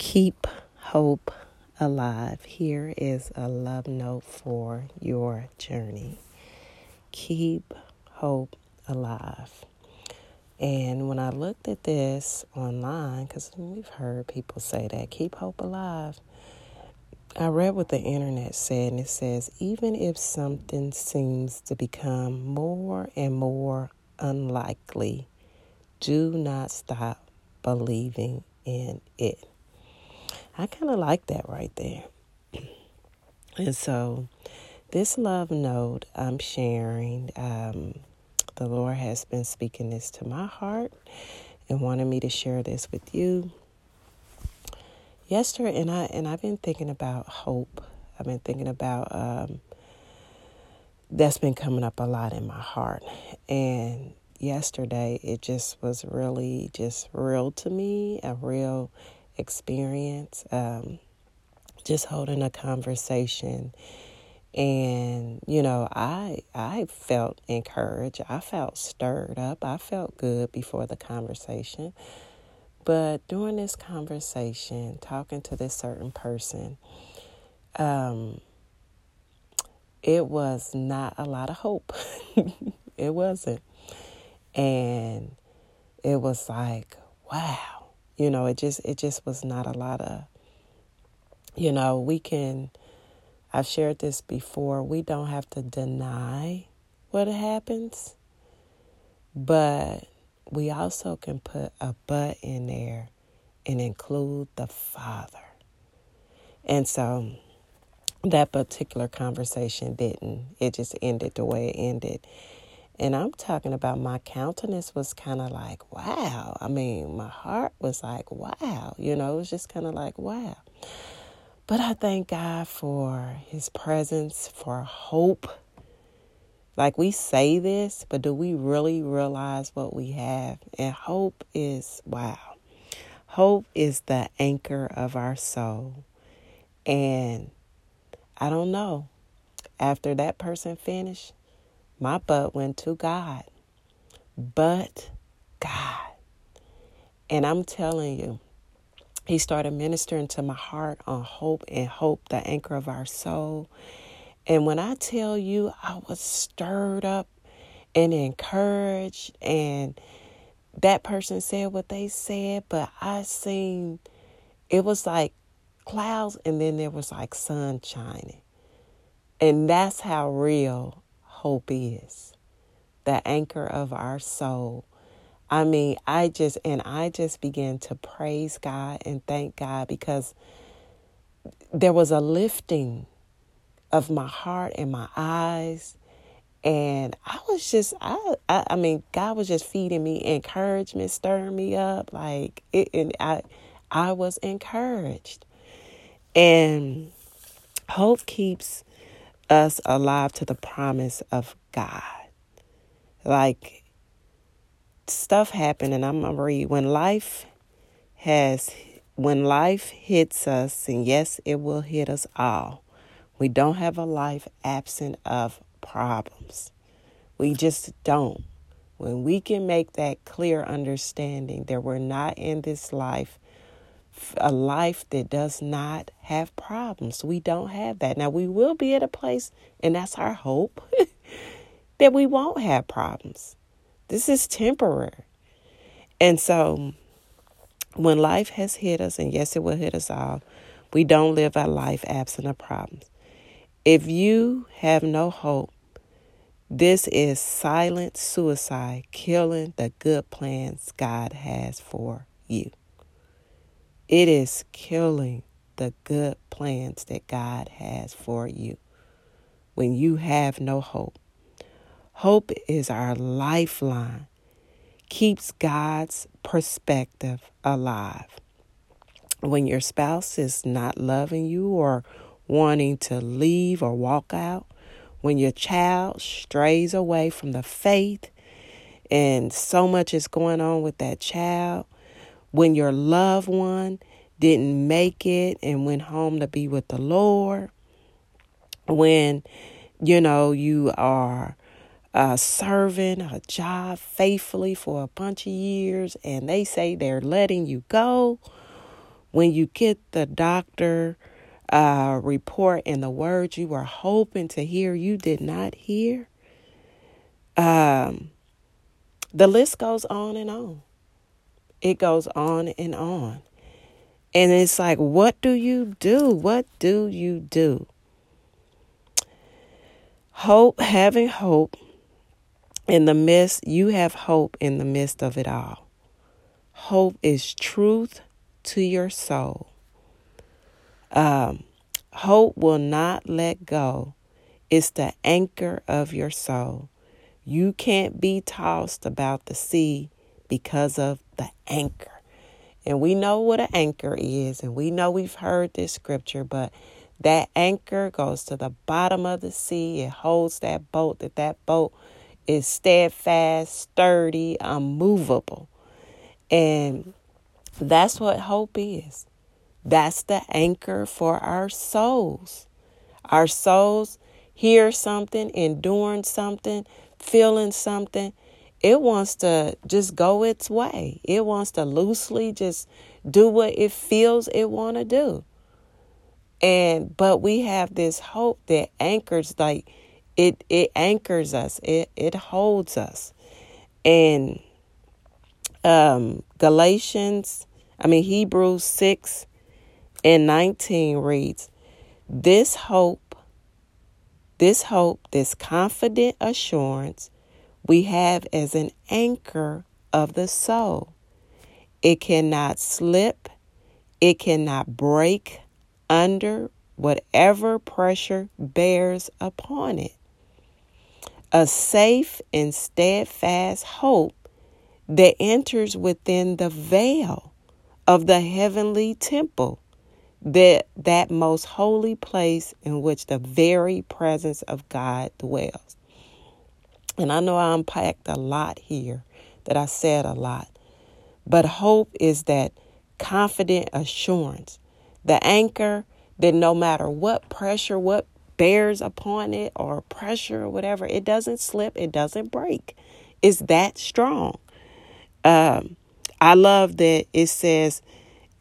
Keep hope alive. Here is a love note for your journey. Keep hope alive. And when I looked at this online, because we've heard people say that, keep hope alive, I read what the internet said, and it says even if something seems to become more and more unlikely, do not stop believing in it. I kind of like that right there. And so, this love note I'm sharing, um, the Lord has been speaking this to my heart and wanted me to share this with you. Yesterday, and I and I've been thinking about hope. I've been thinking about um, that's been coming up a lot in my heart, and yesterday it just was really just real to me, a real experience. Um, just holding a conversation. And you know i i felt encouraged. I felt stirred up. I felt good before the conversation. But during this conversation talking to this certain person um it was not a lot of hope. It wasn't. And it was like wow you know it just it just was not a lot of you know we can I've shared this before. We don't have to deny what happens, but we also can put a but in there and include the Father. And so that particular conversation didn't. It just ended the way it ended. And I'm talking about my countenance was kind of like, wow. I mean, my heart was like, wow. You know, it was just kind of like, wow. But I thank God for His presence, for hope. Like we say this, but do we really realize what we have? And hope is wow. Hope is the anchor of our soul. And I don't know. After that person finished, my butt went to God. But God. And I'm telling you, he started ministering to my heart on hope and hope, the anchor of our soul. And when I tell you, I was stirred up and encouraged, and that person said what they said, but I seen it was like clouds, and then there was like sun shining. And that's how real hope is the anchor of our soul I mean, I just, and I just began to praise God and thank God because there was a lifting of my heart and my eyes. And I was just, I, I, I mean, God was just feeding me encouragement, stirring me up. Like, it, and I, I was encouraged. And hope keeps us alive to the promise of God. Like, stuff happen, and I'm gonna read when life has when life hits us, and yes, it will hit us all. We don't have a life absent of problems. We just don't. When we can make that clear understanding that we're not in this life, a life that does not have problems. We don't have that. Now, we will be at a place, and that's our hope, that we won't have problems. This is temporary. And so when life has hit us, and yes, it will hit us all, we don't live our life absent of problems. If you have no hope, this is silent suicide, killing the good plans God has for you. It is killing the good plans that God has for you when you have no hope. Hope is our lifeline, keeps God's perspective alive. When your spouse is not loving you or wanting to leave or walk out, when your child strays away from the faith and so much is going on with that child, when your loved one didn't make it and went home to be with the Lord, when you know you are uh, serving a job faithfully for a bunch of years and they say they're letting you go, when you get the doctor uh, report and the words you were hoping to hear, you did not hear. Um, the list goes on and on. It goes on and on. And it's like, what do you do? What do you do? Hope, having hope in the midst, you have hope in the midst of it all. Hope is truth to your soul. Um, hope will not let go. It's the anchor of your soul. You can't be tossed about the sea because of the anchor. And we know what an anchor is, and we know we've heard this scripture, but that anchor goes to the bottom of the sea. It holds that boat, that that boat is steadfast, sturdy, unmovable. And that's what hope is. That's the anchor for our souls. Our souls hear something, enduring something, feeling something, it wants to just go its way. It wants to loosely just do what it feels it want to do. And but we have this hope that anchors like it it anchors us. It it holds us. And um Galatians, I mean Hebrews 6 and 19 reads, "This hope, this hope, this confident assurance we have as an anchor of the soul. It cannot slip, it cannot break under whatever pressure bears upon it. A safe and steadfast hope that enters within the veil of the heavenly temple, that, that most holy place in which the very presence of God dwells. And I know I unpacked a lot here, that I said a lot. But hope is that confident assurance, the anchor that no matter what pressure, what bears upon it, or pressure or whatever, it doesn't slip, it doesn't break. It's that strong. Um, I love that it says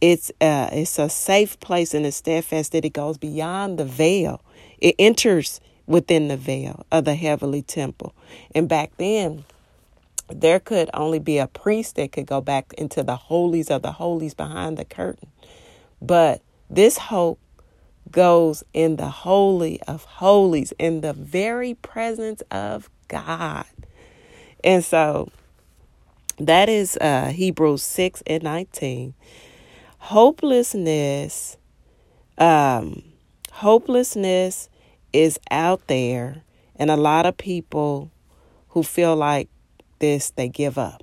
it's uh, it's a safe place and it's steadfast that it goes beyond the veil. It enters within the veil of the heavenly temple. And back then, there could only be a priest that could go back into the holies of the holies behind the curtain. But this hope goes in the holy of holies, in the very presence of God. And so that is uh, Hebrews 6 and 19. Hopelessness, um, hopelessness is out there, and a lot of people who feel like this, they give up.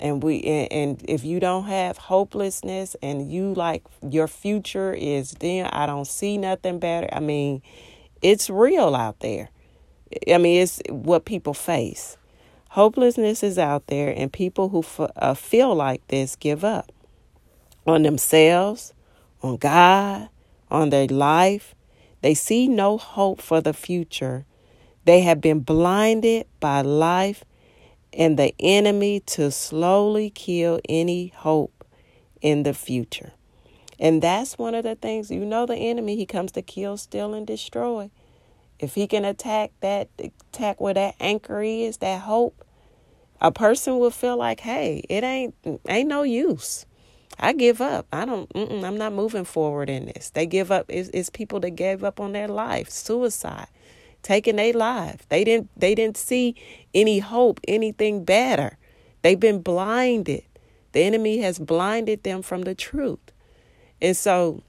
And we and, if you don't have hopelessness and you like your future is then I don't see nothing better. I mean, it's real out there. I mean, it's what people face. Hopelessness is out there, and people who f- uh, feel like this give up on themselves, on God, on their life, they see no hope for the future. They have been blinded by life and the enemy to slowly kill any hope in the future. And that's one of the things, you know, the enemy, he comes to kill, steal, and destroy. If he can attack that, attack where that anchor is, that hope, a person will feel like, hey, it ain't, ain't no use. I give up. I don't. I'm not moving forward in this. They give up. It's, it's people that gave up on their life, suicide, taking their life. They didn't. They didn't see any hope, anything better. They've been blinded. The enemy has blinded them from the truth, and so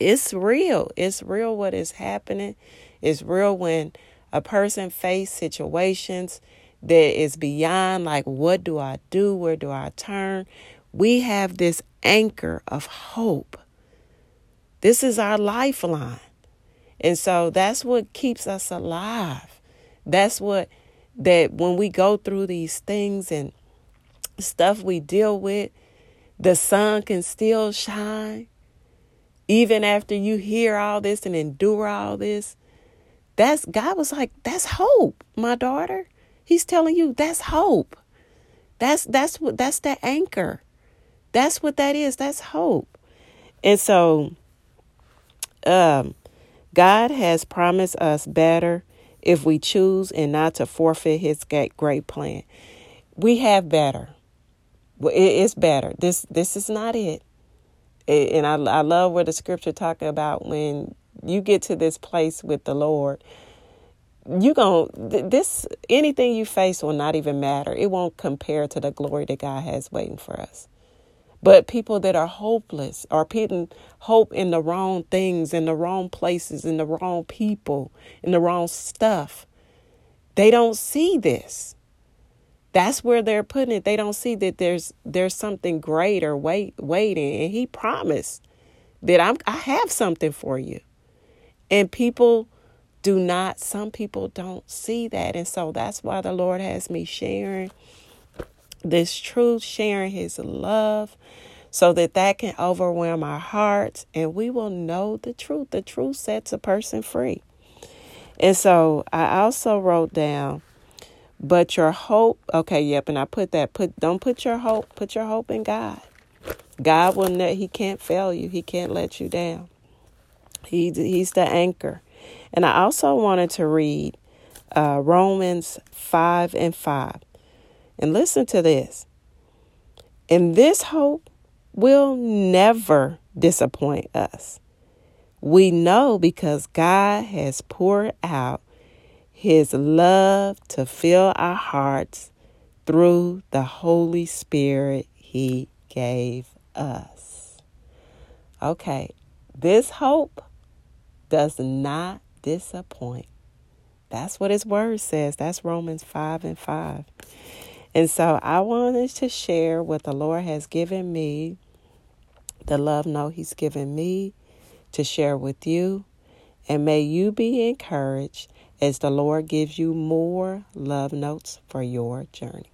it's real. It's real what is happening. It's real when a person face situations that is beyond like what do I do? Where do I turn? We have this anchor of hope. This is our lifeline. And so that's what keeps us alive. That's what, that when we go through these things and stuff we deal with, the sun can still shine. Even after you hear all this and endure all this, that's God was like, that's hope, my daughter. He's telling you that's hope. That's that's what that's the anchor. That's what that is. That's hope. And so, um, God has promised us better if we choose and not to forfeit His great plan. We have better. It's better. This this is not it. And I I love what the scripture talking about when you get to this place with the Lord. You going this anything you face will not even matter. It won't compare to the glory that God has waiting for us. But people that are hopeless are putting hope in the wrong things, in the wrong places, in the wrong people, in the wrong stuff. They don't see this. That's where they're putting it. They don't see that there's there's something greater wait waiting. And he promised that I'm I have something for you. And people do not, some people don't see that. And so that's why the Lord has me sharing this truth, sharing his love, so that that can overwhelm our hearts and we will know the truth. The truth sets a person free. And so I also wrote down, but your hope, okay, yep, and I put that, put don't put your hope, put your hope in God. God will not, he can't fail you. He can't let you down. He, he's the anchor. And I also wanted to read uh, Romans 5 and 5. And listen to this. And this hope will never disappoint us. We know because God has poured out his love to fill our hearts through the Holy Spirit he gave us. Okay, this hope does not disappoint. That's what his word says. That's Romans 5 and 5. And so I wanted to share what the Lord has given me, the love note He's given me to share with you. And may you be encouraged as the Lord gives you more love notes for your journey.